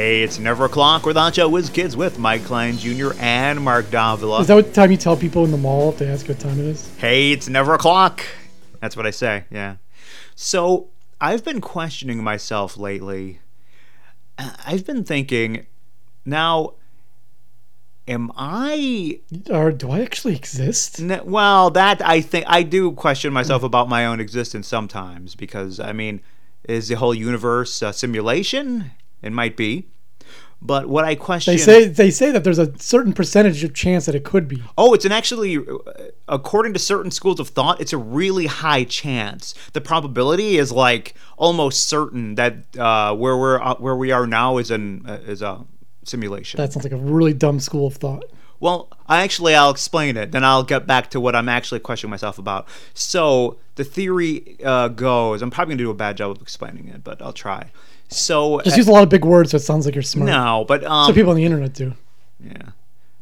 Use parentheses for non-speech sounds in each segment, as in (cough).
Hey, it's never o'clock with Ancho Whiz Kids with Mike Klein Jr. and Mark Davila. Is that what time you tell people in the mall if they ask what time it is? Hey, it's never o'clock. That's what I say, yeah. So, I've been questioning myself lately. I've been thinking, now, am I. Or do I actually exist? N- well, that I think. I do question myself about my own existence sometimes because, I mean, is the whole universe a simulation? It might be. But what I question They say they say that there's a certain percentage of chance that it could be. Oh, it's an actually, according to certain schools of thought, it's a really high chance. The probability is like almost certain that uh, where we're uh, where we are now is an uh, is a simulation. That sounds like a really dumb school of thought. Well, I actually I'll explain it. Then I'll get back to what I'm actually questioning myself about. So the theory uh, goes. I'm probably gonna do a bad job of explaining it, but I'll try. So Just use a lot of big words so it sounds like you're smart. no, but um, So people on the internet do. Yeah.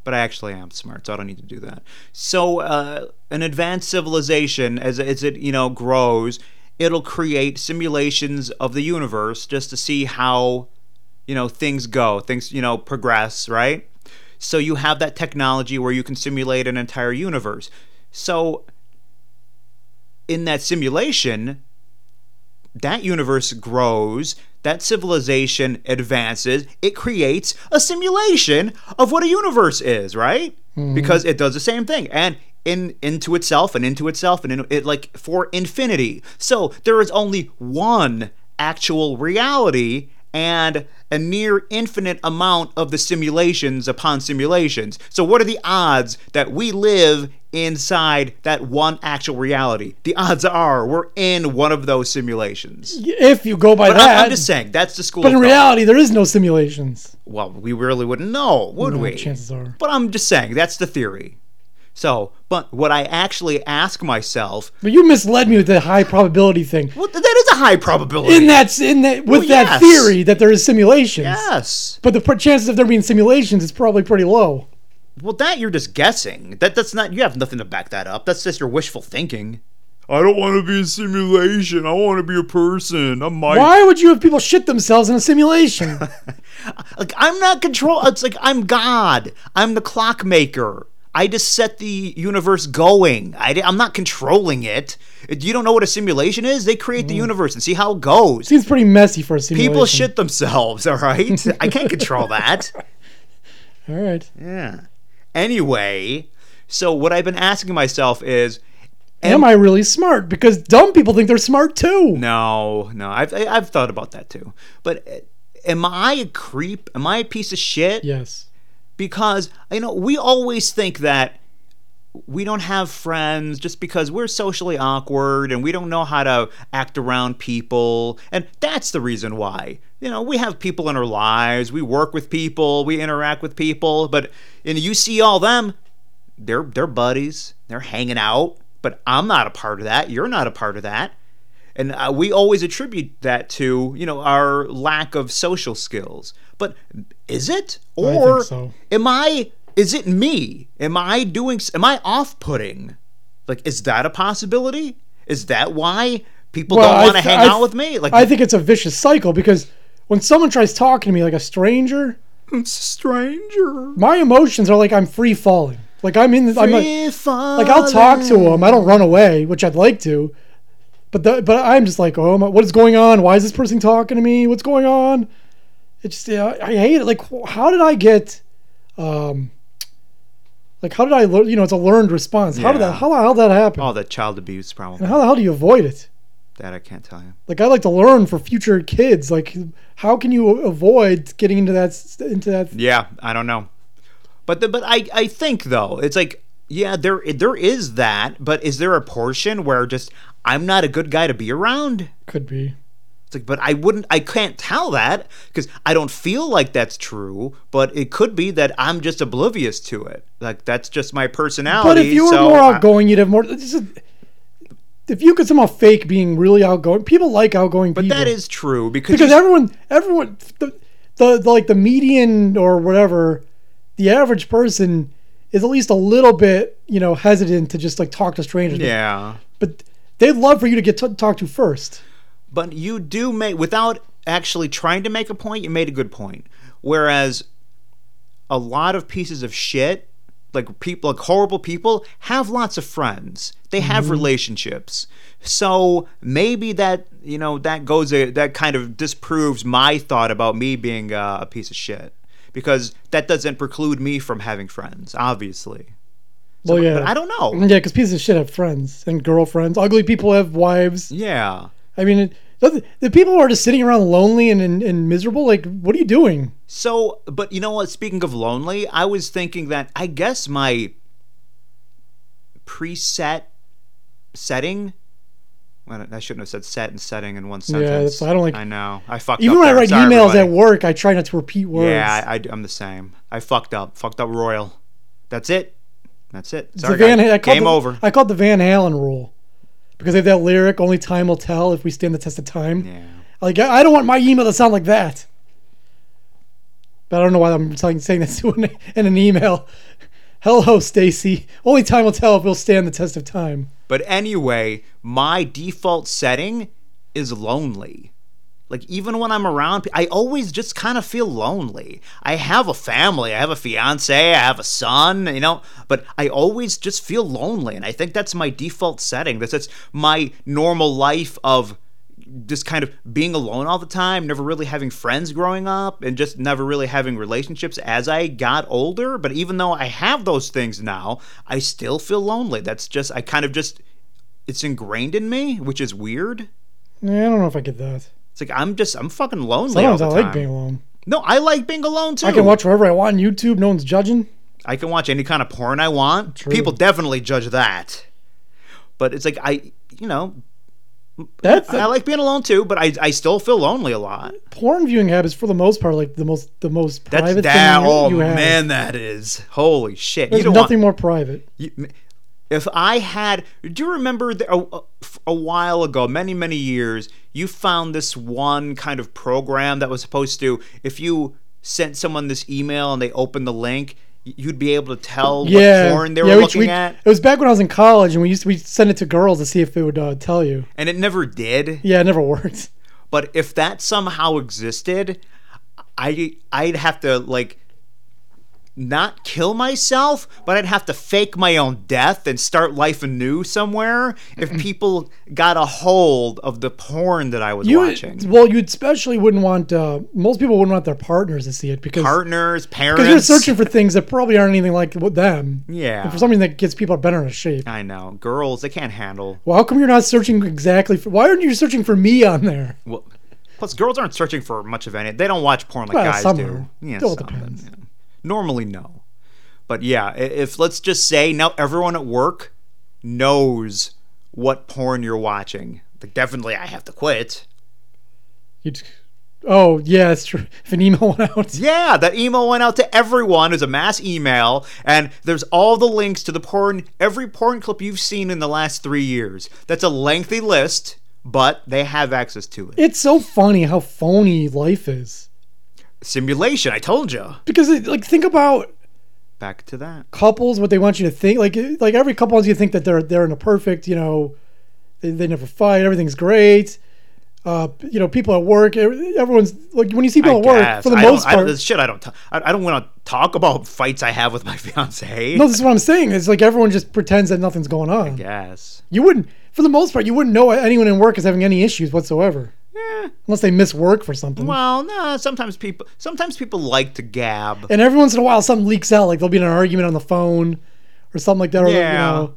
But I actually am smart, so I don't need to do that. So, uh, an advanced civilization, as, as it you know grows, it'll create simulations of the universe just to see how you know things go, things you know progress, right? So you have that technology where you can simulate an entire universe. So, in that simulation, that universe grows, that civilization advances, it creates a simulation of what a universe is, right? Mm-hmm. Because it does the same thing. And in into itself and into itself and in, it like for infinity. So there is only one actual reality and a near infinite amount of the simulations upon simulations. So what are the odds that we live inside that one actual reality? The odds are we're in one of those simulations. If you go by But that. I'm, I'm just saying that's the school. but in reality, there is no simulations. well, we really wouldn't know, would No, we? chances are. But I'm just saying that's the theory. So, but what I actually ask myself, But you misled me with the high probability thing. well, that is a high probability. In that, in that, with Well, that theory that there is simulations. yes. But the chances of there being simulations is probably pretty low. Well, that you're just guessing. That that's not. You have nothing to back that up. That's just your wishful thinking. I don't want to be a simulation. I want to be a person. I'm my. Why would you have people shit themselves in a simulation? (laughs) Like I'm not control. It's like I'm God. I'm the clockmaker. I just set the universe going. I, am not controlling it. You don't know what a simulation is? They create the universe and see how it goes. Seems pretty messy for a simulation. People shit themselves. All right. I can't control (laughs) that. All right. Yeah. Anyway, so what I've been asking myself is, Am I really smart? Because dumb people think they're smart too. no, no. I've I- I've thought about that too. But uh, am I a creep? Am I a piece of shit? Yes. Because you know we always think that we don't have friends just because we're socially awkward and we don't know how to act around people. And that's the reason why. You know we have people in our lives. We work with people. We interact with people. But and you see all them they're they're buddies. They're hanging out. But i'm not a part of that. You're not a part of that. And uh, we always attribute that to you know our lack of social skills. But is it I or so. am i is it me am i doing am i off-putting like is that a possibility is that why people Well, don't want to th- hang I out with me like I think it's a vicious cycle because when someone tries talking to me like a stranger, it's a stranger my emotions are like I'm free falling. Like I'm in. The, I'm like, Free like I'll talk to them. I don't run away, which I'd like to. But the, but I'm just like, oh, my, what is going on? Why is this person talking to me? What's going on? It's just, yeah, I hate it. Like, how did I get, um, like, how did I learn? You know, it's a learned response. How did that? How the hell did that happen? oh the child abuse problem and how the hell do you avoid it? that i can't tell you Like, I like to learn for future kids. Like, how can you avoid getting into that into that? Yeah, I don't know, but the, but I I think though it's like yeah there there is that, but is there a portion where just I'm not a good guy to be around? Could be. It's like, but I wouldn't, I can't tell that because I don't feel like that's true. But it could be that I'm just oblivious to it. Like that's just my personality. But if you were so more I- outgoing, you'd have more. is- if you could somehow fake being really outgoing, people like outgoing people. but people. that is true because, because everyone, everyone, the, the, the like the median or whatever, the average person is at least a little bit, you know, hesitant to just like talk to strangers. yeah. But they'd love for you to get t- talked to first. But you do make without actually trying to make a point. You made a good point. Whereas a lot of pieces of shit, like people, like horrible people, have lots of friends. They have relationships. So maybe that you know that goes a, that kind of disproves my thought about me being uh, a piece of shit because that doesn't preclude me from having friends. Obviously, Well, yeah. but I don't know. Yeah, because pieces of shit have friends and girlfriends. Ugly people have wives. Yeah. I mean, it, the, the people who are just sitting around lonely and, and, and miserable, like, what are you doing? So, but you know what? Speaking of lonely, I was thinking that I guess my preset setting I shouldn't have said set and setting in one sentence. that's- I don't like- I know. I fucked Even up. when I write Sorry, emails everybody. at work, I try not to repeat words. Yeah, I, am the same. I fucked up. Fucked up royal. That's it. That's it. Sorry, the Van. I call Game the, over. I called the Van Halen rule because they have that lyric, "Only time will tell if we stand the test of time." yeah. Like, I don't want my email to sound like that. But I don't know why I'm saying, saying this (laughs) in an email. Hello, Stacy. Only time will tell if we'll stand the test of time. But anyway, my default setting is lonely. Like even when I'm around, I always just kind of feel lonely. I have a family, I have a fiance, I have a son, you know, but I always just feel lonely, and I think that's my default setting. That's that's my normal life of just kind of being alone all the time, never really having friends growing up, and just never really having relationships as I got older. But even though I have those things now, I still feel lonely. That's just, I kind of just, it's ingrained in me, which is weird. Yeah, I don't know if I get that. It's like I'm just, I'm fucking lonely Sometimes I all the like time. being alone. no, I like being alone too. I can watch wherever I want on YouTube. No one's judging. I can watch any kind of porn I want. True. People definitely judge that. But it's like I, you know, That's I like being alone too. But I, I still feel lonely a lot. porn viewing habits for the most part like the most the most That's private that. thing you, Oh you have. man, that is holy shit. There's you don't nothing want, more private. you, if I had, do you remember the, a, a- while ago, many many years, you found this one kind of program that was supposed to, if you sent someone this email and they opened the link, you'd be able to tell Yeah, what porn they yeah, were we- looking we- at, It was back when I was in college, and we used to we send it to girls to see if it would uh, tell you. and it never did. Yeah, it never (laughs) worked. But if that somehow existed, I I'd have to like not kill myself, but I'd have to fake my own death and start life anew somewhere if people got a hold of the porn that I was You watching. well, you especially wouldn't want. Uh, most people wouldn't want their partners to see it because Partners, parents. because they're searching for things that probably aren't anything like them. Yeah. And for something that gets people better in shape. I know. Girls, they can't handle. Well, how come you're not searching exactly for? Why aren't you searching for me on there? Well, plus, girls aren't searching for much of any. They don't watch porn like Well, guys some do. Yeah, Still some, depends. yeah. Normally, no. But yeah, if let's just say now everyone at work knows what porn you're watching. Like, definitely, I have to quit. You. Oh yeah, it's true. (laughs) If an email went out, Yeah, that email went out to everyone as a mass email, and there's all the links to the porn, every porn clip you've seen in the last three years. That's a lengthy list, but they have access to it. it's so funny how phony life is. Simulation, I told you. Because it, like think about Back to that. couples, what they want you to think. Like like every couple wants you to think that they're they're in a perfect, you know, they, they never fight, everything's great. Uh, you know, people at work, everyone's like when you see people I at work, guess. for the I most don't, I part. this shit I don't. T- I, I don't want to talk about fights I have with my (laughs) fiance. no, this is what I'm saying. It's like everyone just pretends that nothing's going on. Yes. You wouldn't, for the most part, you wouldn't know anyone in work is having any issues whatsoever, Yeah. unless they miss work for something. Well, no. Sometimes people. Sometimes people like to gab. and every once in a while, something leaks out, like there'll be an argument on the phone or something like that. Or, Yeah. You know,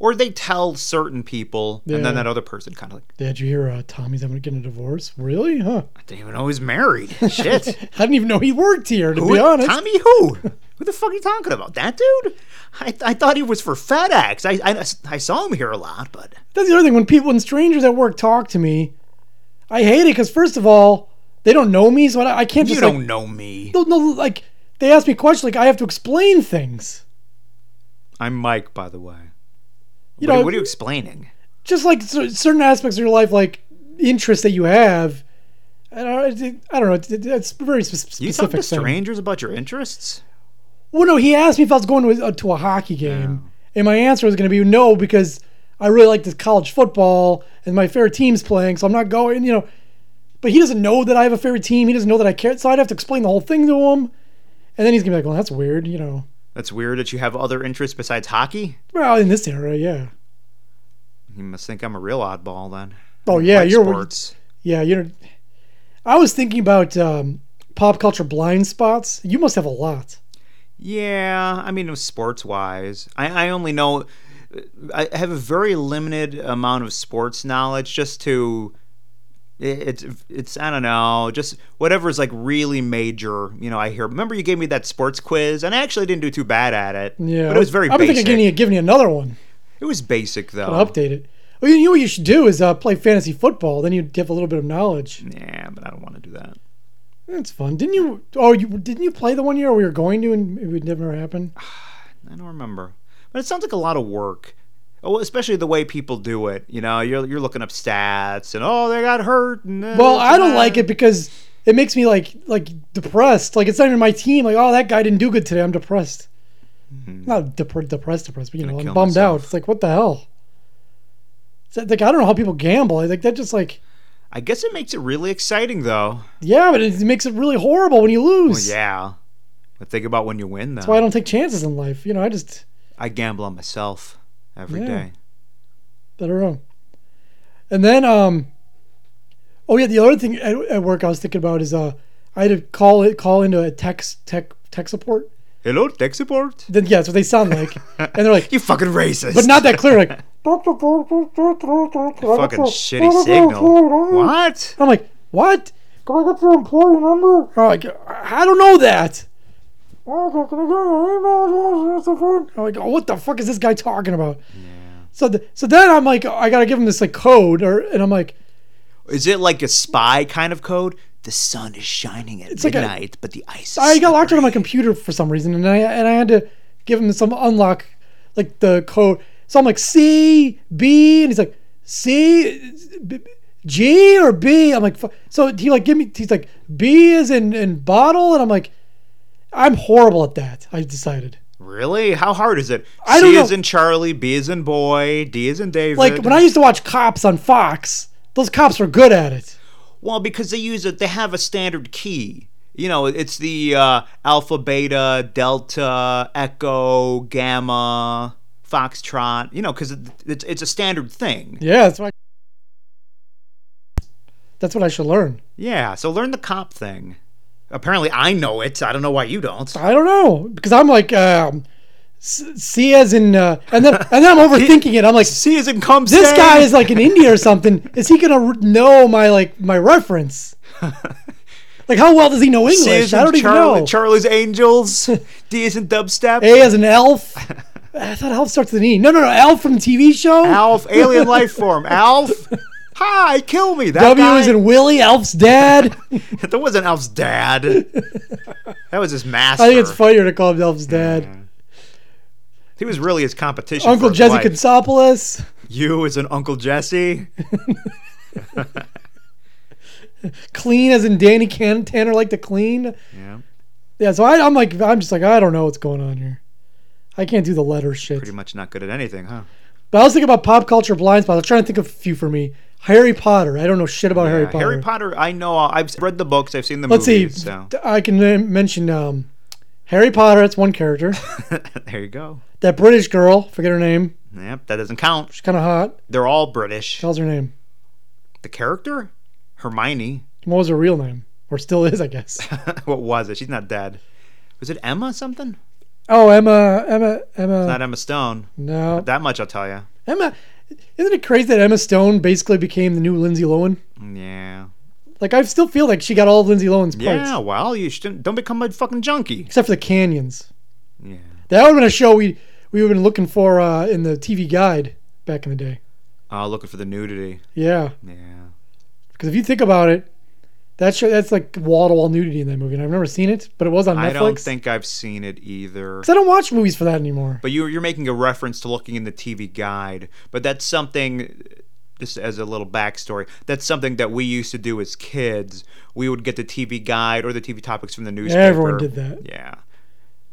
Or they tell certain people, and then that other person kind of like, did you hear uh, Tommy's having getting a divorce? Really? Huh? I didn't even know he's married. Shit. (laughs) I didn't even know he worked here. To Who- be honest, Tommy who? Who the fuck are you talking about? That dude? I, I thought he was for FedEx. I, I, I saw him here a lot, but That's the other thing. When people, and strangers at work talk to me, I hate it because first of all, they don't know me, so I, I can't You don't like know me. no, no, like they ask me questions like I have to explain things. I'm Mike, by the way. You what, know, are- what are you explaining? just like certain aspects of your life, like interests that you have. I don't, know, I don't know. It's, very specific. You talk to thing. strangers about your interests? Well, no, he asked me if I was going to a, to a hockey game, and my answer was going to be no because I really like this college football and my favorite team's playing, so I'm not going. You know, but he doesn't know that I have a favorite team. He doesn't know that I care, so I'd have to explain the whole thing to him, and then he's gonna be like, "Well, that's weird," you know. That's weird that you have other interests besides hockey. Well, in this era, yeah. You must think I'm a real oddball then. Oh yeah, Like you're sports. yeah you're. I was thinking about um, pop culture blind spots. You must have a lot. Yeah, I mean, sports wise, I, I only know. I have a very limited amount of sports knowledge just to. It's it's I don't know just whatever is like really major you know I hear remember you gave me that sports quiz and I actually didn't do too bad at it Yeah, but it was very basic thinking of giving you, giving you another one. it was basic though I'll update it. Well, you know what you should do is uh, play fantasy football. Then you'd have a little bit of knowledge. yeah but I don't want to do that That's fun. Didn't you? Oh, you didn't you play the one year we were going to and it would never happen? (sighs) I don't remember. But it sounds like a lot of work. Oh, especially the way people do it. You know, you're you're looking up stats and oh, they got hurt. And this Well, I don't that. like it because it makes me like like depressed. Like it's not even my team. Like oh, that guy didn't do good today. I'm depressed. Not dep- depressed, depressed, but you know, Mm-hmm. I'm bummed myself. out. It's like what the hell? It's like I don't know how people gamble. Think that just like I guess it makes it really exciting though. yeah, but it makes it really horrible when you Well, lose. yeah. But think about when you win though. That's why I don't take chances in life. You know, I just I gamble on myself every Yeah. day. I don't. And then, um, oh yeah, the other thing at, at work I was thinking about is uh, I had to call it call into a tech tech tech support. Hello, tech support. Then yeah, that's what they sound like, (laughs) and they're like, You fucking racist. but not that clear. Like, (laughs) fucking shitty signal. What? I'm like, what? Can I get your employee number? I'm like, I don't know that. I'm like, oh, what the fuck is this guy talking about? So, th- so then I'm like, I gotta give him this like code, or and I'm like, Is it like a spy kind of code? The sun is shining at like a- midnight, but the ice. Is I got locked out of my computer for some reason, and I and I had to give him some unlock, like the code. So I'm like C B, and he's like C G or B. I'm like, so he like give me. He's like B is in in bottle, and I'm like, I'm horrible at that. I decided. Really? How hard is it? I C don't is know. in Charlie, B is in boy, D is in David. Like when I used to watch Cops on Fox, those cops were good at it. well, because they use it, they have a standard key. You know, it's the uh, alpha, beta, delta, echo, gamma, foxtrot. You know, because it, it's it's a standard thing. Yeah, that's what. I, that's what I should learn. Yeah. So learn the cop thing. Apparently, I know it. I don't know why you don't. I don't know because I'm like um, C as in uh, and then and then I'm (laughs) overthinking it. I'm like C as in comes. this guy is like in India or something. Is he gonna know my like my reference? (laughs) Like how well does he know English? is I don't even know. Charlie's Angels. (laughs) D is in dubstep. A as an elf. I thought elf starts with an E. No, no, no. Elf from the TV show. Alf, alien life form. Alf. Hi, kill me. That W guy. is in Willie. Elf's dad. (laughs) that wasn't Elf's dad. (laughs) that was his master. I think it's funnier to call him Elf's dad. He was really his competition. Uncle his Jesse life. Katsopoulos. You as an Uncle Jesse. (laughs) Clean as in Danny Can- Tanner like to clean. Yeah, Yeah, so I, I'm like, I'm just like, I don't know what's going on here. I can't do the letter shit. pretty much not good at anything, huh? But I was thinking about pop culture blind spots. I was trying to think of a few for me. Harry Potter. I don't know shit about Harry Potter. Harry Potter. I know. I've read the books. I've seen the Let's movies. see. So I can mention um, Harry Potter. That's one character. (laughs) there you go. that British girl. Forget her name. Yep, that doesn't count. She's kind of hot. They're all British. How's her name? The character, Hermione. What was her real name? Or still is, I guess. (laughs) what was it? She's not dead. Was it Emma something? Oh, Emma. Emma. Emma. Not Emma Stone. no. That much I'll tell you. Emma. Isn't it crazy that Emma Stone basically became the new Lindsay Lohan? Yeah. Like I still feel like she got all of Lindsay Lohan's parts, Yeah. Well, you shouldn't. Don't become a fucking junkie. except for the canyons. Yeah. That would have been a show we we would have been looking for uh, in the TV guide back in the day. Uh, looking for the nudity. Yeah, Yeah. Because if you think about it, that show that's like wall to wall nudity in that movie, and I've never seen it, but it was on Netflix. I don't think I've seen it either. 'Cause I don't watch movies for that anymore. But you're, you're making a reference to looking in the TV guide. But that's something, just as a little backstory, that's something that we used to do as kids. We would get the TV guide or the TV topics from the newspaper. Everyone did that. Yeah.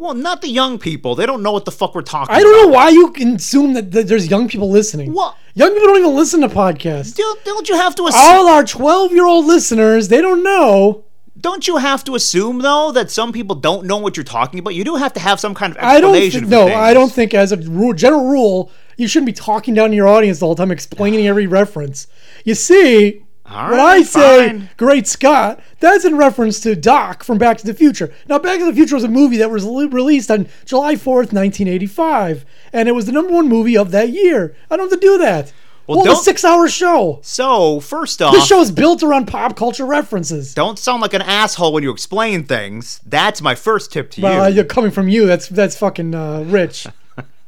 Well, not the young people. They don't know what the fuck we're talking I don't know why you can assume that, that there's young people listening. What? Young people don't even listen to podcasts. Don't, don't you have to assume? All our 12 year old listeners, they don't know. Don't you have to assume though that some people don't know what you're talking about? You do have to have some kind of I don't explanation. think, no, things. I don't think as a rule, general rule, you shouldn't be talking down to your audience the whole time, explaining (sighs) every reference. You see, All when right, I say fine. "Great Scott," that's in reference to Doc from Back to the Future. Now, Back to the Future was a movie that was le- released on July fourth, nineteen eighty-five, and it was the number one movie of that year. I don't have to do that. Well, Well, a don't- six-hour show. So first off, This show is built around pop culture references. don't sound like an asshole when you explain things. That's my first tip to Well, you. you're coming from you. That's that's fucking uh, rich. (laughs)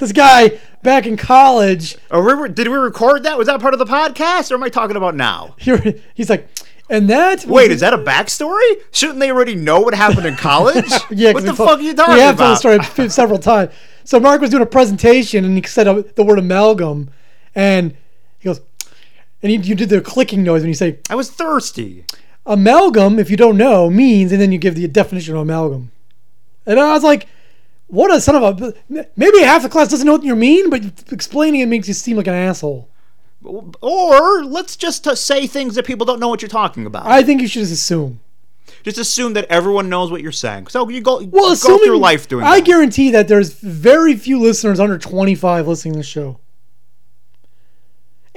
this guy back in college, Are we, did we record that? Was that part of the podcast, or am I talking about now? (laughs) he- he's like, and that. Wait, is that a backstory? Shouldn't they already know what happened in college? (laughs) Yeah, what the fuck are you talking about? We have about? told the story (laughs) several times. So Mark was doing a presentation and he said uh, the word amalgam, and he goes, and he, you did the clicking noise when you say I was thirsty. amalgam. If you don't know, means, and then you give the definition of amalgam. And I was like, what a son of a. Maybe half the class doesn't know what you mean, but explaining it makes you seem like an asshole. Or let's just uh, say things that people don't know what you're talking about. I think you should just assume. just assume that everyone knows what you're saying. So you go, Well, go through life doing that. I that. guarantee that there's very few listeners under 25 listening to the show.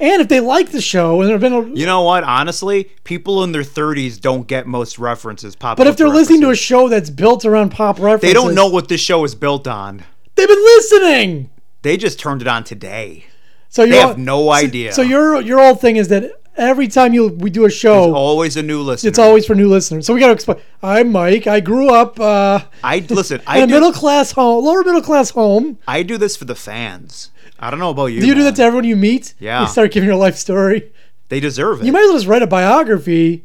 And if they like the show, and there've been, a, You know what? Honestly, people in their 30s don't get most references. Pop but if they're listening to a show that's built around pop references, they don't know what this show is built on. They've been listening. They just turned it on today. So They you're, have no idea. So, your your old thing is that every time you we do a show, Always a new listener. it's always for new listeners. So we got to explain. I'm Mike. I grew up uh, I listen. (laughs) in I a do, middle class home, lower middle class home. I do this for the fans. I don't know about you. Do you do that to everyone you meet? Yeah. You start giving your life story. They deserve it. You might as well just write a biography,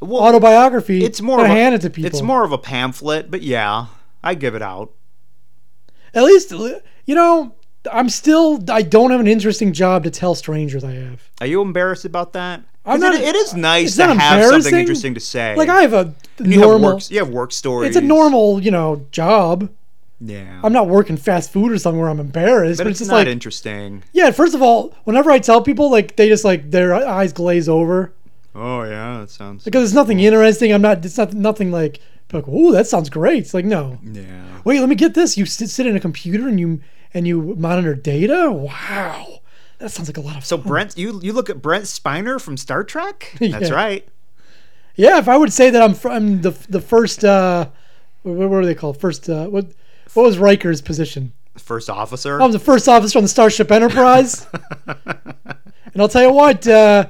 Well, autobiography. it's more of a, hand it to people. It's more of a pamphlet, but yeah, I give it out. At least, you know, I'm still. I don't have an interesting job to tell strangers I have. Are you embarrassed about that? I'm not- it, it is nice to have something interesting to say. Like I have a you normal. have work. You have work stories. it's a normal, you know, job. Yeah, I'm not working fast food or something where I'm embarrassed, but but, it's, it's, just not like, interesting. yeah. First of all, whenever I tell people, like they just like their eyes glaze over Oh yeah, that sounds. because it's nothing interesting. I'm not. It's not nothing like like, oh, that sounds great. It's like no. Yeah. Wait, let me get this. You sit, sit in a computer and you and you monitor data. Wow, that sounds like a lot of So fun. Brent, you you look at Brent Spiner from Star Trek. (laughs) That's Yeah. right. Yeah, if I would say that I'm from the the first uh, what, what were they called? First uh, what what was Riker's position? First officer. I was the first officer on the Starship Enterprise. and I'll tell you what, uh,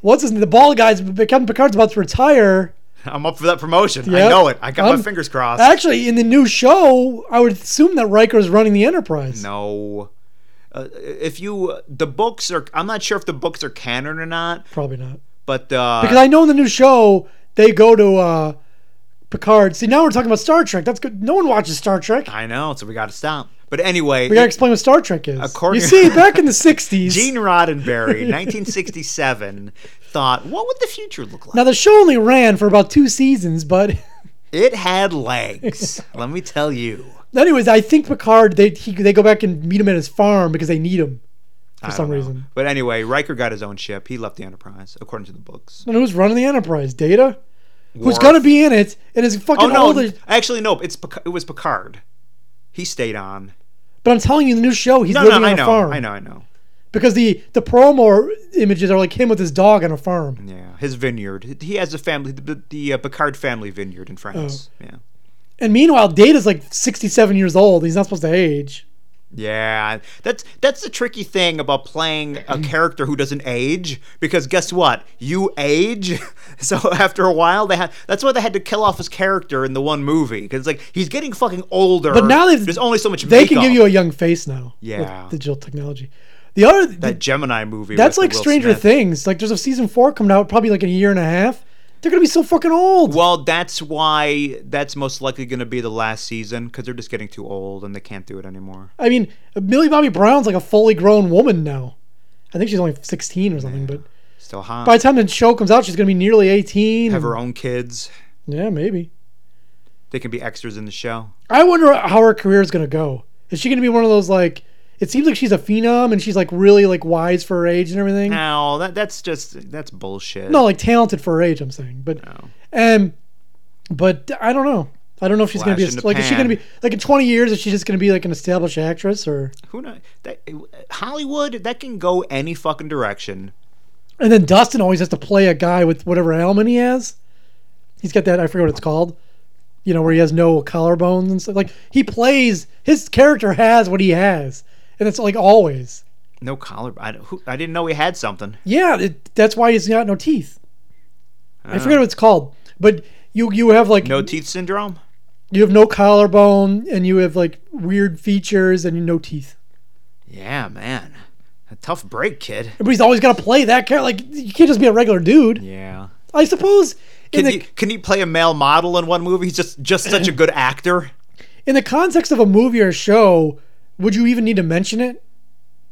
what's his the ball guy's Captain Picard's about to retire. I'm up for that promotion. I know it. I got I'm- my fingers crossed. Actually, in the new show, I would assume that Riker's running the Enterprise. no. Uh, if you the books are, I'm not sure if the books are canon or not, Probably not. but uh, Because I know in the new show they go to uh, Picard. See, now we're talking about Star Trek. That's good. No one watches Star Trek. I know, so we got to stop. But anyway, We gotta explain what Star Trek is. According- you see, (laughs) back in the '60s, Gene Roddenberry, (laughs) 1967, thought, what would the future look like? now the show only ran for about two seasons, but (laughs) It had legs. let me tell you. anyways, I think Picard they he, they go back and meet him at his farm because they need him for some know. reason. But anyway, Riker got his own ship. He left the Enterprise, according to the books. And who's running the Enterprise? Data, who's gonna be in it, and is fucking Oh no! older. Actually, no. It's Pic- it was Picard. He stayed on. But I'm telling you, the new show, he's No, living no, on I a know, farm. I know, I know. Because the the promo images are like him with his dog on a farm. Yeah, his vineyard. He has a family, the, the uh, Picard family vineyard in France. Oh. Yeah, And meanwhile, Data's like 67 years old. He's not supposed to age. Yeah. That's that's the tricky thing about playing a (clears throat) character who doesn't age. Because guess what? You age. (laughs) So after a while, they had. That's why they had to kill off his character in the one movie. Because like he's getting fucking older. But now they've- there's only so much. They can give you a young face now. Yeah. With digital technology. The The other that Gemini movie. that's like Stranger Smith. Things. Like there's a season four coming out probably like in a year and a half. They're gonna be so fucking old. Well, that's why that's most likely going to be the last season because they're just getting too old and they can't do it anymore. I mean, Millie Bobby Brown's like a fully grown woman now. I think she's only 16 or something, but Still hot. by the time the show comes out, she's gonna be nearly 18. Have and- her own kids. yeah, maybe. They can be extras in the show. I wonder how her career is gonna go. Is she gonna be one of those like? It seems like she's a phenom and she's like really like wise for her age and everything. No, that that's just that's bullshit. No, like talented for her age. I'm saying, but No. and but I don't know. I don't know if she's gonna be a, like is she gonna be like in 20 years? Is she just gonna be like an established actress or? Who knows? That, Hollywood that can go any fucking direction. And then Dustin always has to play a guy with whatever ailment he has. He's got that I forget what it's called. You know where he has no collarbones and stuff. Like he plays his character has what he has, and it's like always. No collar. I, who, I didn't know he had something. Yeah, it, that's why he's got no teeth. I ah. forget what it's called, but you you have like No teeth syndrome. you have no collarbone and you have like weird features and no teeth. Yeah, man. A tough break, kid. But he's always got to play that character. Like you can't just be a regular dude. Yeah. I suppose Can the he can he play a male model in one movie? He's just just such a good actor. in the context of a movie or show, would you even need to mention it?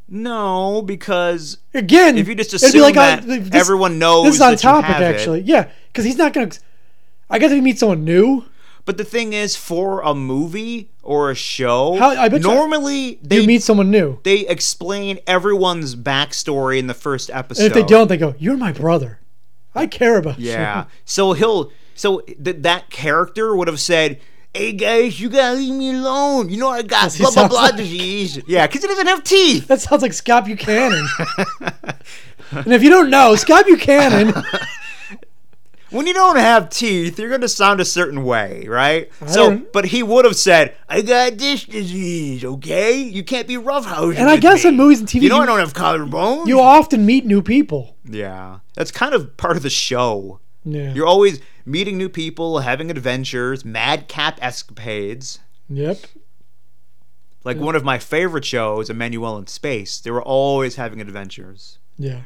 No, because Again, if you just assume uh, that this- everyone knows This is on topic, have it. actually. Yeah, because he's not gonna. I guess if you meet someone new, But the thing is, for a movie or a show, How- I bet normally they you meet someone new. they explain everyone's backstory in the first episode. And if they don't, they go, "You're my brother. I care about you." yeah. So he'll so th- that character would have said. Hey guys, you gotta leave me alone. You know I got blah blah blah like. disease. Yeah, because he doesn't have teeth. That sounds like Scott Buchanan. (laughs) and if you don't know, Scott Buchanan, (laughs) When you don't have teeth, you're gonna sound a certain way, right? so, don't- but he would have said, "I got this disease, okay? You can't be roughhousing." And I guess me. in movies and TV, you know you- I don't have collarbones. you often meet new people. yeah, that's kind of part of the show. Yeah. You're always meeting new people, having adventures, madcap escapades. Yep. Like one of my favorite shows, Emmanuelle in Space. They were always having adventures. Yeah.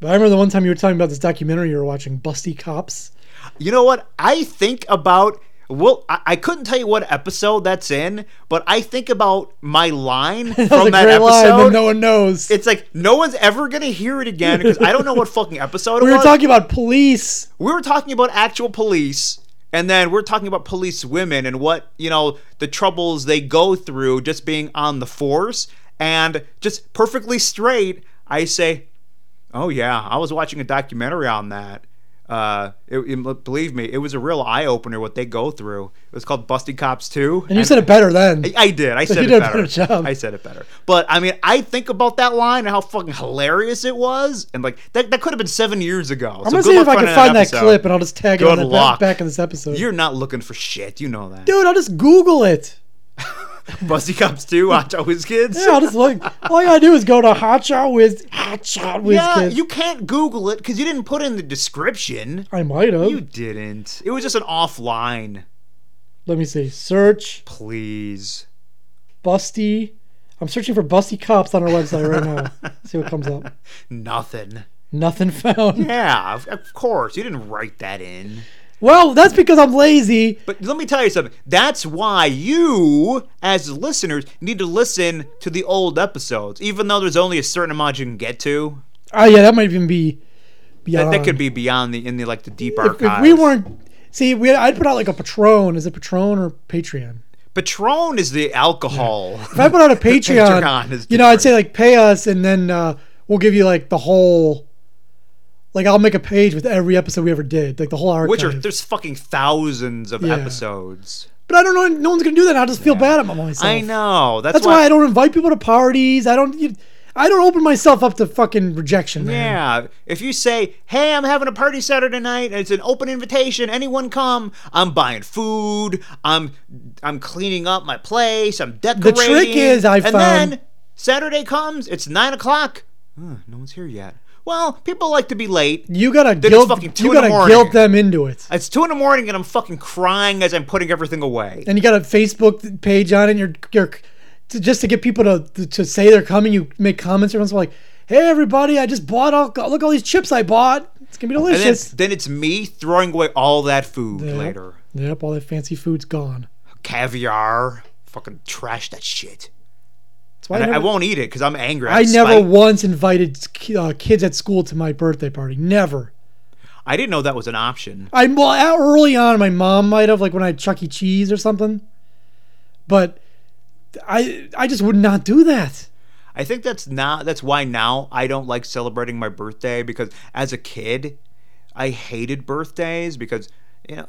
But I remember the one time you were talking about this documentary you were watching, Busty Cops. You know what? I think about. Well, I, I couldn't tell you what episode that's in, but I think about my line (laughs) from that line episode. that no one knows. it's like no one's ever gonna hear it again because I don't know what fucking episode (laughs) we were talking about police. we were talking about actual police, and then we're talking about police women and what you know the troubles they go through just being on the force, and just perfectly straight. I say, "Oh yeah, I was watching a documentary on that." Uh, it, it- believe me, it was a real eye opener what they go through. It was called Busty Cops 2. And you said it better then. I, I did. I said you it did a better. better job. I said it better. But I mean, I think about that line and how fucking hilarious it was, and like that, that could have been seven years ago. I'm gonna see if I can find that clip and I'll just tag it Good on the back, back in this episode. You're not looking for shit. You know that. Dude, I'll just Google it. (laughs) (laughs) Busty Cops 2, Hot Shot Whiz Kids. Yeah, I'll just look. All I gotta do is go to Hotshot Whiz, Hotshot Whiz Yeah, Kids. you can't Google it because you didn't put in the description. I might have. You didn't. It was just an offline. Let me see. Search Please. Busty. I'm searching for Busty Cops on our website right now. (laughs) see what comes up. Nothing. Nothing found. Yeah, of, of course. You didn't write that in. Well, that's because I'm lazy. But let me tell you something. That's why you, as listeners, need to listen to the old episodes, even though there's only a certain amount you can get to. Oh yeah, that might even be That, beyond. that could be beyond the in the like the deep if, archives. if we weren't. See, we, I'd put out like a Patron. Is it Patron or Patreon? Patron is the alcohol. If I put out a (laughs) Patreon, Patreon you know, I'd say like pay us, and then uh, we'll give you like the whole. Like I'll make a page with every episode we ever did, like the whole archive. Which are there's fucking thousands of Yeah. episodes. but I don't know. No one's gonna do that. I just feel bad about myself. I know. That's, That's why I don't invite people to parties. I don't. You, I don't open myself up to fucking rejection, man. Yeah, if you say, "Hey, I'm having a party Saturday night. and It's an open invitation. Anyone come? I'm buying food. I'm I'm cleaning up my place. I'm decorating." The trick is, I find. and found- then Saturday comes. It's nine o'clock. No one's here yet. Well, people like to be late. You gotta it's guilt. fucking two You in the morning. guilt them into it. It's two in the morning, and I'm fucking crying as I'm putting everything away. And you got a Facebook page on it. And you're you're to, just to get people to, to say they're coming. You make comments everyone's like, "Hey everybody, I just bought all look all these chips I bought. It's gonna be And then, delicious." then it's me throwing away all that food Yep. later. Yep, all that fancy food's gone. Caviar. Fucking trash that shit. That's why And I, I, I won't eat it because I'm angry. I never spite. once invited uh, kids at school to my birthday party. Never. I didn't know that was an option. I well early on, my mom might have like when I had Chuck E. Cheese or something, but I I just would not do that. I think that's not that's why now I don't like celebrating my birthday because as a kid I hated birthdays because you know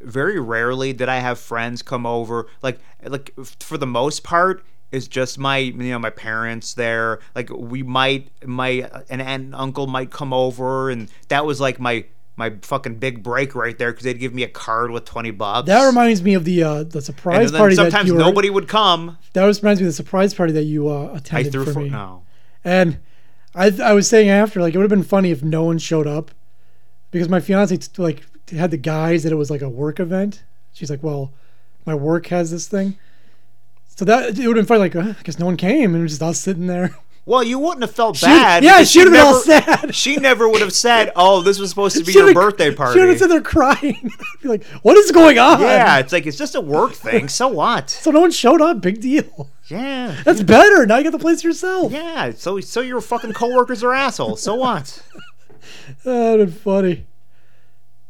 very rarely did I have friends come over like like for the most part it's just my you know my parents there like we might my an aunt and uncle might come over and that was like my my fucking big break right there because they'd give me a card with 20 bucks That reminds me of the uh, the surprise party that sometimes you were. nobody would come That was reminds me of the surprise party that you uh, I attended threw for for me. no And I I was saying after like it would have been funny if no one showed up because my fiance t- like had the guys that it was like a work event. She's like, well, my work has this thing. So that it would have been funny. Like, uh, I guess no one came, and it was just us sitting there. Well, you wouldn't have felt She- bad. yeah, she would've been all never- sad. (laughs) She never would have (laughs) said, "Oh, this was supposed to be She your birthday She party." would have said they're crying. (laughs) Be like, what is going on? Yeah, it's like it's just a work thing. So what? So no one showed up. Big deal. Yeah, That's better. Now you got the place yourself. yeah. So so your fucking coworkers are assholes. So what? That'd been funny.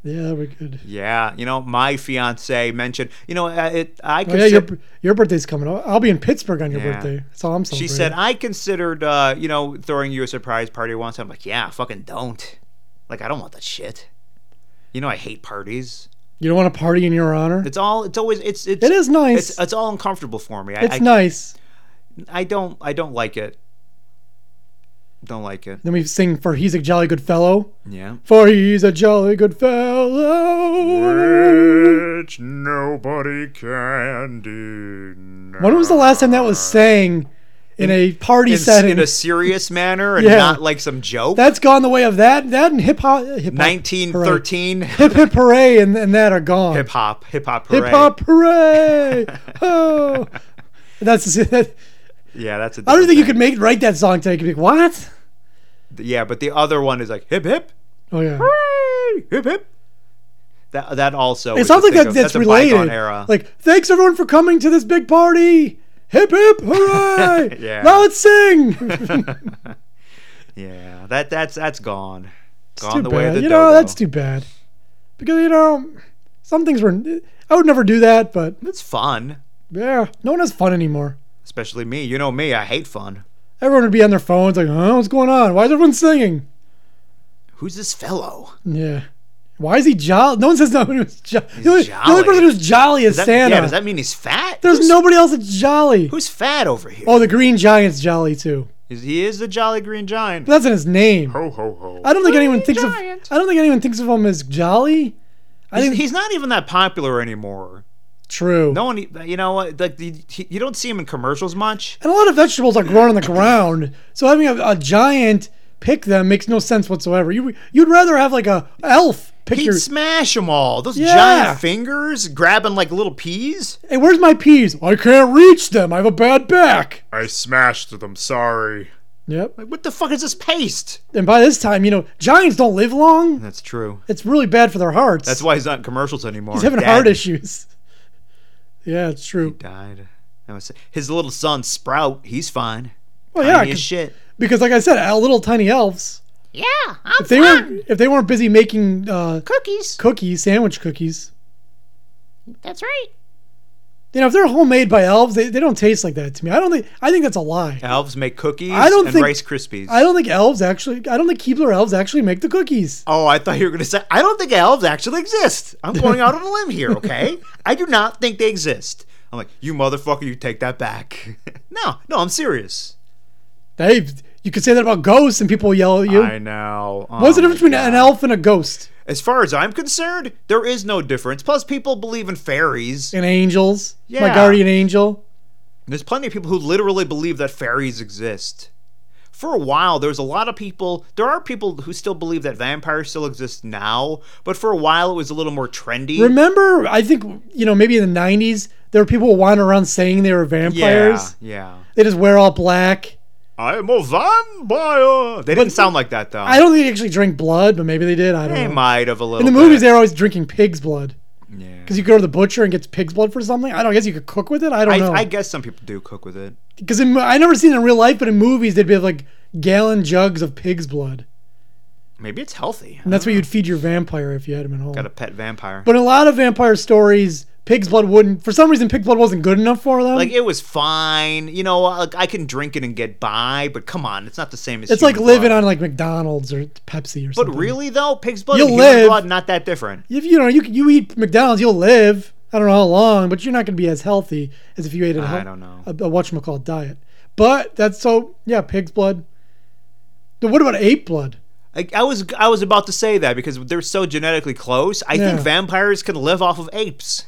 Yeah, be good. Yeah, you know, my fiance mentioned. You know, uh, it. I Oh, yeah, your your birthday's coming. I'll I'll be in Pittsburgh on your Yeah. birthday. That's all I'm saying. she said I considered, uh, you know, throwing you a surprise party once. I'm like, yeah, fucking don't. Like, I don't want that shit. You know, I hate parties. you don't want to party in your honor. It's all. It's always. It's. it's It is nice. It's, it's all uncomfortable for me. I, It's I, nice. I don't. I don't like it. Don't like it. Then we sing for "He's a Jolly Good Fellow." Yeah. For he's a jolly good fellow. Which nobody can deny. When was the last time that was sang in a party in, setting? in a serious (laughs) manner and Yeah. not like some joke? That's gone the way of that. That and hip hop. Hip hop. 1913 Hip hip hooray and, and that are gone. hip hop, hip hop, parade. Hip hop hooray! (laughs) oh, that's (laughs) that, Yeah, that's a I don't think you different could make write that song today. You could be like, what? Yeah, but the other one is like hip hip, Oh yeah. hooray, hip hip. That that also. It is sounds like that, of- that's bygone related. Era. Like, thanks everyone for coming to this big party. Hip hip hooray! (laughs) Yeah. Now let's sing. (laughs) (laughs) yeah, that that's that's gone. It's Gone too the way of bad. the You know, dodo. that's too bad. Because you know, some things were. I would never do that, but It's fun, yeah, no one has fun anymore. Especially me. You know me. I hate fun. Everyone would be on their phones, like, "Huh, what's going on? Why is everyone singing?" Who's this fellow? Yeah. Why is he jolly? No one says no. He was jo- the, only, the only jolly. person who's jolly is Does that, Santa. yeah, does that mean he's fat? There's who's, nobody else that's jolly. Who's fat over here? Oh, the Green Giant's jolly too. Is- he is the Jolly Green Giant. But that's in his name. Ho ho ho. I don't think anyone thinks Giant. of. I don't think anyone thinks of him as jolly. I He's, think he's not even that popular anymore. True. No one, you know what? Like the, you don't see him in commercials much. And a lot of vegetables are grown on the ground, so having a, a giant pick them makes no sense whatsoever. You you'd rather have like a elf pick them. He'd your. smash them all. Those Yeah. giant fingers grabbing like little peas. Hey, where's my peas? I can't reach them. I have a bad back. I smashed them, sorry. Yep. Like what the fuck is this paste? And by this time, you know, giants don't live long. That's true. It's really bad for their hearts. That's why he's not in commercials anymore. he's having Dad heart issues. Yeah, it's true. He died. I was- His little son Sprout, he's fine. Well, yeah, Tiny as 'cause- shit. because like I said, our little tiny elves. Yeah, I'm If they weren't if they weren't busy making uh, cookies. cookies, sandwich cookies, That's right. You know, if they're homemade by elves, they, they don't taste like that to me. I don't think I think that's a lie. Elves make cookies I don't and think- Rice Krispies. I don't think elves actually. I don't think Keebler elves actually make the cookies. Oh, I thought you were going to say, I don't think elves actually exist. I'm going out on a limb here, okay? I do not think they exist. I'm like, you motherfucker, you take that back. (laughs) no, no, I'm serious. Hey, you could say that about ghosts, and people yell at you. I know. What's the Oh difference my between an elf and a ghost? As far as I'm concerned, there is no difference. Plus, people believe in fairies. And angels? Yeah. My guardian angel. There's plenty of people who literally believe that fairies exist. For a while, there's a lot of people. There are people who still believe that vampires still exist now, but for a while, it was a little more trendy. Remember, I think you know maybe in the '90s there were people who wander around saying they were vampires. Yeah, yeah. They just wear all black. I'm a vampire. They didn't sound like that though. I don't think they actually drink blood, but maybe they did. I don't know. they know. might have a little. In the bit. movies, they're always drinking pig's blood yeah. because you go to the butcher and gets pig's blood for something. I don't. I guess you could cook with it. I don't I, know. I guess some people do cook with it. Because I never seen it in real life, but in movies they'd be like gallon jugs of pig's blood, Maybe it's healthy. and that's what you'd feed your vampire if you had him at home. Got a pet vampire. But a lot of vampire stories, pig's blood wouldn't. For some reason, pig's blood wasn't good enough for them. like it was fine, you know. Uh, like I can drink it and get by, but come on, it's not the same as. it's like living blood. on like McDonald's or Pepsi or But something. But really though, pig's blood You'll live. blood not that different. if you know you you eat McDonald's, you'll live. I don't know how long, but you're not going to be as healthy as if you ate a, I don't know. a, a whatchamacallit diet. But that's so yeah, pig's blood. But what about ape blood? I, I was I was about to say that because they're so genetically close. I think vampires can live off of apes.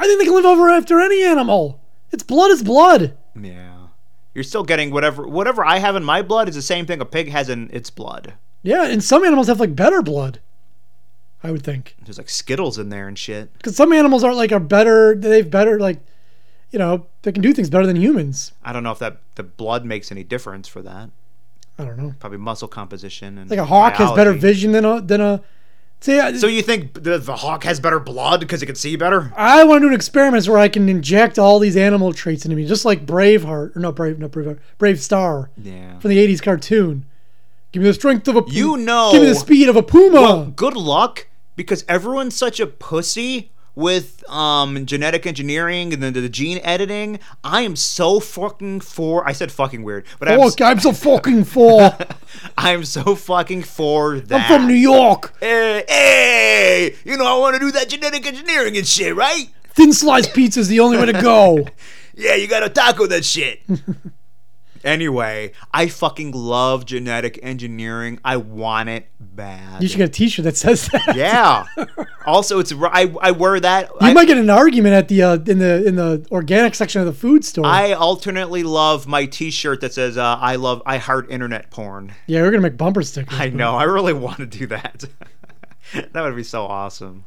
I think they can live over after any animal. It's blood is blood. Yeah, you're still getting whatever whatever I have in my blood is the same thing a pig has in its blood. Yeah, and some animals have like better blood. I would think There's like Skittles in there and shit. because some animals are like are better. They've better like, you know, they can do things better than humans. I don't know if that the blood makes any difference for that. I don't know. Probably muscle composition and Like a hawk has better vision than a than a. See, I, So you think the, the hawk has better blood because it can see better? I want to do an experiment where I can inject all these animal traits into me, just like Braveheart or no Brave, not Braveheart, BraveStarr Yeah. from the '80s cartoon. Give me the strength of a. pu- You know- Give me the speed of a puma. Well, good luck because everyone's such a pussy with um genetic engineering and then the gene editing. I am so fucking for. I said fucking weird, but I'm, Fuck, I'm so fucking for. (laughs) I'm so fucking for that. I'm from New York. Hey, hey, you know I want to do that genetic engineering and shit, right? Thin sliced pizza is the only way to go. (laughs) Yeah, you gotta taco that shit. (laughs) anyway, I fucking love genetic engineering. I want it bad. You should get a T-shirt that says that. yeah. (laughs) also, it's I I wear that. You I, might get an argument at the uh, in the in the organic section of the food store. I alternately love my T-shirt that says uh, "I love I heart internet porn." yeah, we're gonna make bumper stickers. I know. I really want to do that. (laughs) that would be so awesome.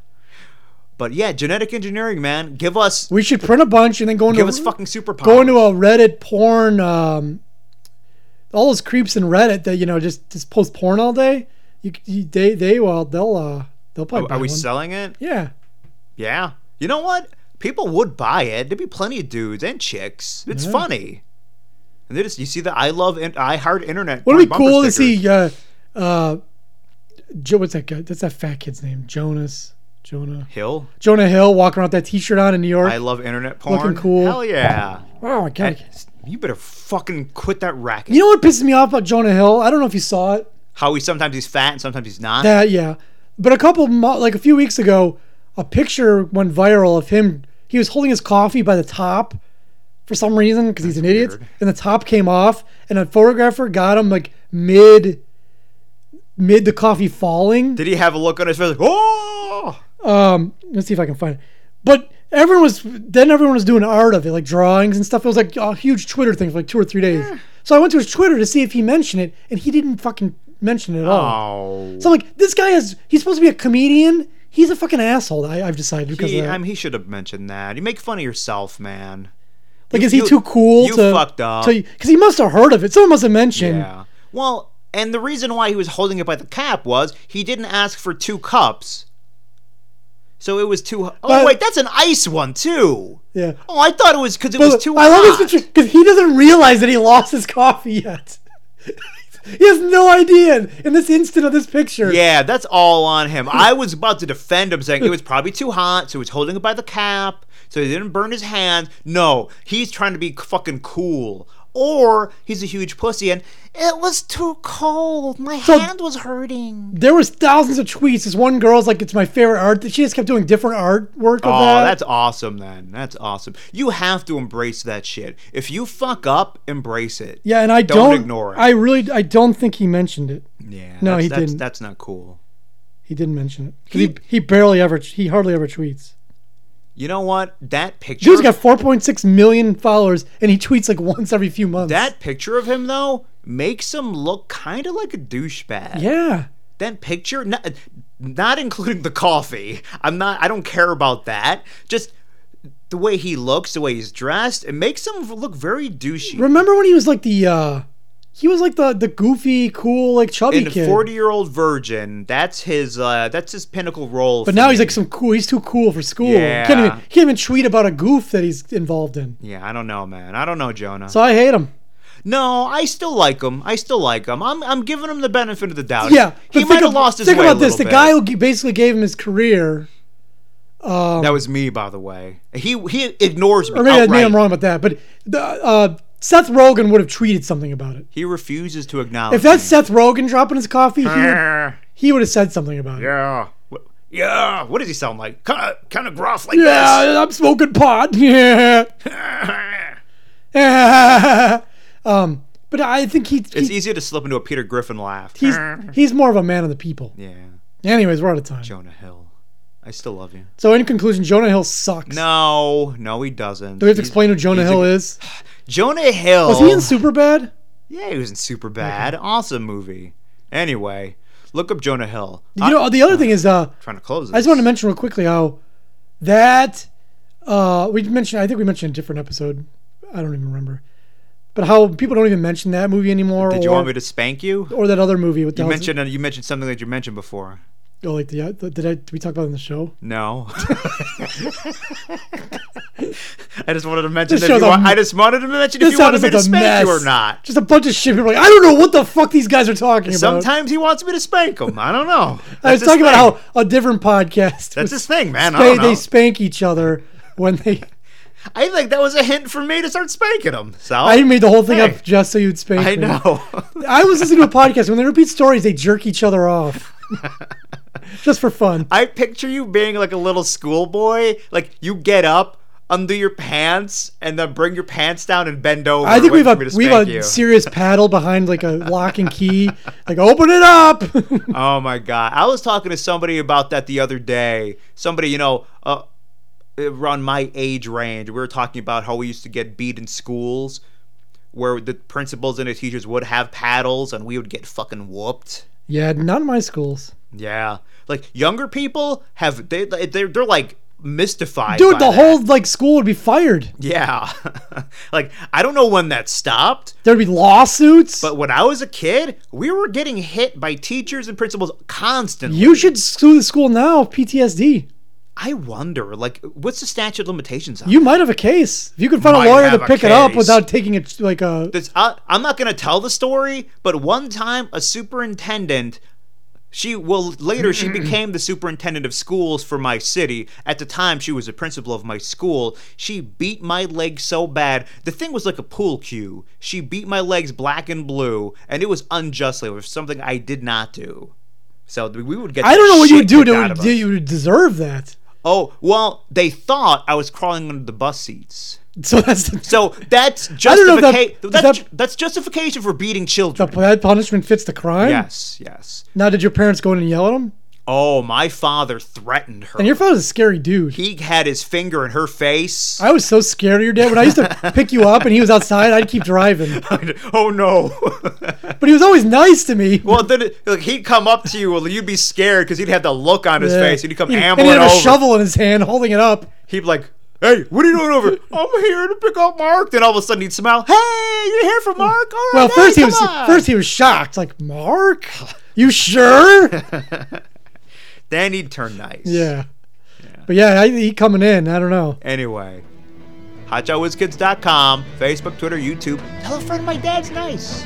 But yeah, genetic engineering, man. Give us We should print a bunch and then go into give us fucking superpowers. go into a Reddit porn. Um, all those creeps in Reddit that you know just just post porn all day. You, you they they well they'll uh they'll probably Are, are we one. selling it? Yeah, Yeah. You know what? People would buy it. There'd be plenty of dudes and chicks. It's Yeah. funny. And they just you see that I love and I heart internet. would it be cool to see uh uh Joe? What's that guy? That's that fat kid's name. Jonas. Jonah. Hill? Jonah Hill walking around with that T-shirt on in New York. I love internet porn. Looking cool. Hell yeah. oh my god. You better fucking quit that racket. You know what pisses me off about Jonah Hill? I don't know if you saw it. How he sometimes he's fat and sometimes he's not. That yeah, but a couple like a few weeks ago, a picture went viral of him. He was holding his coffee by the top for some reason because he's an idiot, weird. and the top came off, and a photographer got him like mid mid the coffee falling. Did he have a look on his face like, oh? Um, let's see if I can find it. But everyone was then everyone was doing art of it, like drawings and stuff. It was like a huge Twitter thing for like two or three days. So I went to his Twitter to see if he mentioned it, and he didn't fucking mention it at all. Oh. So I'm like, this guy is he's supposed to be a comedian. He's a fucking asshole. I, I've decided because He, of that. I mean, he should have mentioned that. You make fun of yourself, man. like, you- is he you- too cool you to? fucked up. Because he must have heard of it. Someone must have mentioned. Yeah. Well, and the reason why he was holding it by the cap was he didn't ask for two cups. So it was too. Hot. Oh But- wait, that's an ice one too. Yeah. Oh, I thought it was because it But was too hot. I love this picture because he doesn't realize that he lost his coffee yet. (laughs) he has no idea in this instant of this picture. Yeah, that's all on him. I was about to defend him, saying it was probably too hot, so he was holding it by the cap, so he didn't burn his hand. No, he's trying to be fucking cool. Or he's a huge pussy and it was too cold. My So- hand was hurting. There was thousands of tweets. This one girl's like, "It's my favorite art." She just kept doing different artwork of Oh, that. that's awesome then. That's awesome. You have to embrace that shit. If you fuck up, embrace it. yeah, and I Don't don't, ignore it. I really, I don't think he mentioned it. Yeah. No, that's, he that's, didn't. That's not cool. He didn't mention it. He- He, he barely ever, he hardly ever tweets. You know what? That picture Dude's got 4.6 million followers, and he tweets like once every few months. that picture of him though makes him look kind of like a douchebag. yeah, That picture, not, not including the coffee. I'm not. I don't care about that. Just the way he looks, the way he's dressed, it makes him look very douchey. Remember when he was like the uh he was like the the goofy, cool, like chubby In kid. Forty Year Old Virgin, that's his uh, that's his pinnacle role. but now he's like some cool. He's too cool for school. Yeah. Can't even he can't even tweet about a goof that he's involved in. yeah, I don't know, man. I don't know, Jonah. So I hate him. no, I still like him. I still like him. I'm I'm giving him the benefit of the doubt. Yeah, he might have of- lost his Think about this: the guy who g- basically gave him his career. Um, That was me, by the way. He he ignores me or maybe, outright. I'm wrong about that, but the, uh, Seth Rogen would have tweeted something about it. He refuses to acknowledge. If that's me. Seth Rogen dropping his coffee, he would, Eh, he would have said something about it. yeah. What- yeah, what does he sound like? Kind of kind of gruff like this. Yeah, I'm smoking pot. (laughs) Yeah. this. (laughs) um, but I think he, it's he easier to slip into a Peter Griffin laugh. he's he's more of a man of the people. yeah, Anyways, we're out of time. Jonah Hill. I still love you. So in conclusion, Jonah Hill sucks. No, no, he doesn't. Do we have to He's- explain who Jonah Hill a- is? (sighs) (sighs) Jonah Hill. Was he in Superbad? Yeah, he was in Superbad. Awesome movie. Anyway, look up Jonah Hill. You know, the other thing is, uh, trying to close this. I just want to mention real quickly how that uh, we mentioned. I think we mentioned a different episode. I don't even remember. But how people don't even mention that movie anymore. Did or, you want me to spank you? or that other movie with You mentioned uh, you mentioned something that you mentioned before. Oh, like the, the did I did we talk about it in the show? No. (laughs) (laughs) (laughs) I just wanted to mention This that. If you a want, I just wanted to mention if This you wanted me to a mess. spank you or not. Just a bunch of shit. People like, I don't know what the fuck these guys are talking about. Sometimes he wants me to spank him. I don't know. (laughs) I was That's talking about how a different podcast. That's his thing, man. Know. they spank each other when they. (laughs) I think that was a hint for me to start spanking him. So I made the whole thing Hey. up just so you'd spank I me. know. I was listening to a podcast when they repeat stories, they jerk each other off, just for fun. I picture you being like a little schoolboy. Like you get up, undo your pants, and then bring your pants down and bend over. I think we've a to we have a you. serious paddle behind like a (laughs) lock and key. Like open it up. (laughs) Oh my god! I was talking to somebody about that the other day. Somebody, you know, uh, around my age range, we were talking about how we used to get beat in schools, where the principals and the teachers would have paddles, and we would get fucking whooped. yeah, not in my schools, Yeah, like younger people have they they're, they're like mystified. dude. The that. whole like school would be fired. yeah, (laughs) like I don't know when that stopped. There'd be lawsuits. But when I was a kid, we were getting hit by teachers and principals constantly. you should sue the school now. PTSD. I wonder, like, what's the statute of limitations on? You might have a case if you can find a lawyer to pick it up without taking it like a. this? I, I'm not to tell the story, but one time a superintendent, she well later she mm-hmm. became the superintendent of schools for my city. At the time, she was the principal of my school. She beat my legs so bad. The thing was like a pool cue. She beat my legs black and blue, and it was unjustly. It was something I did not do. So we would get. I don't know what you would do to you deserve that. Oh, well, they thought I was crawling under the bus seats. (laughs) So that's the, So that's if that- justification. that's, that- that's justification for beating children. that punishment fits the crime. yes, yes. Now, did your parents go in and yell at him? Oh, my father threatened her. And your father's a scary dude. he had his finger in her face. I was so scared of your dad when I used to (laughs) pick you up and he was outside. I'd keep driving, (laughs) oh no. but he was always nice to me. well, then it, like, he'd come up to you. Well, you'd be scared because he'd have the look on his Yeah. face, and he'd come He- and ambling he had a over. shovel in his hand, holding it up. He'd be like, "Hey, what are you doing over? (laughs) I'm here to pick up Mark." Then all of a sudden he'd smile. Hey, you're here for Mark? All right, Well, hey, first he was on." first he was shocked, like Mark, you sure? (laughs) Then he'd turn nice. yeah. But yeah, I, he coming in. I don't know. Anyway, hotshotwhizkids.com, Facebook, Twitter, YouTube. Tell a friend my dad's nice.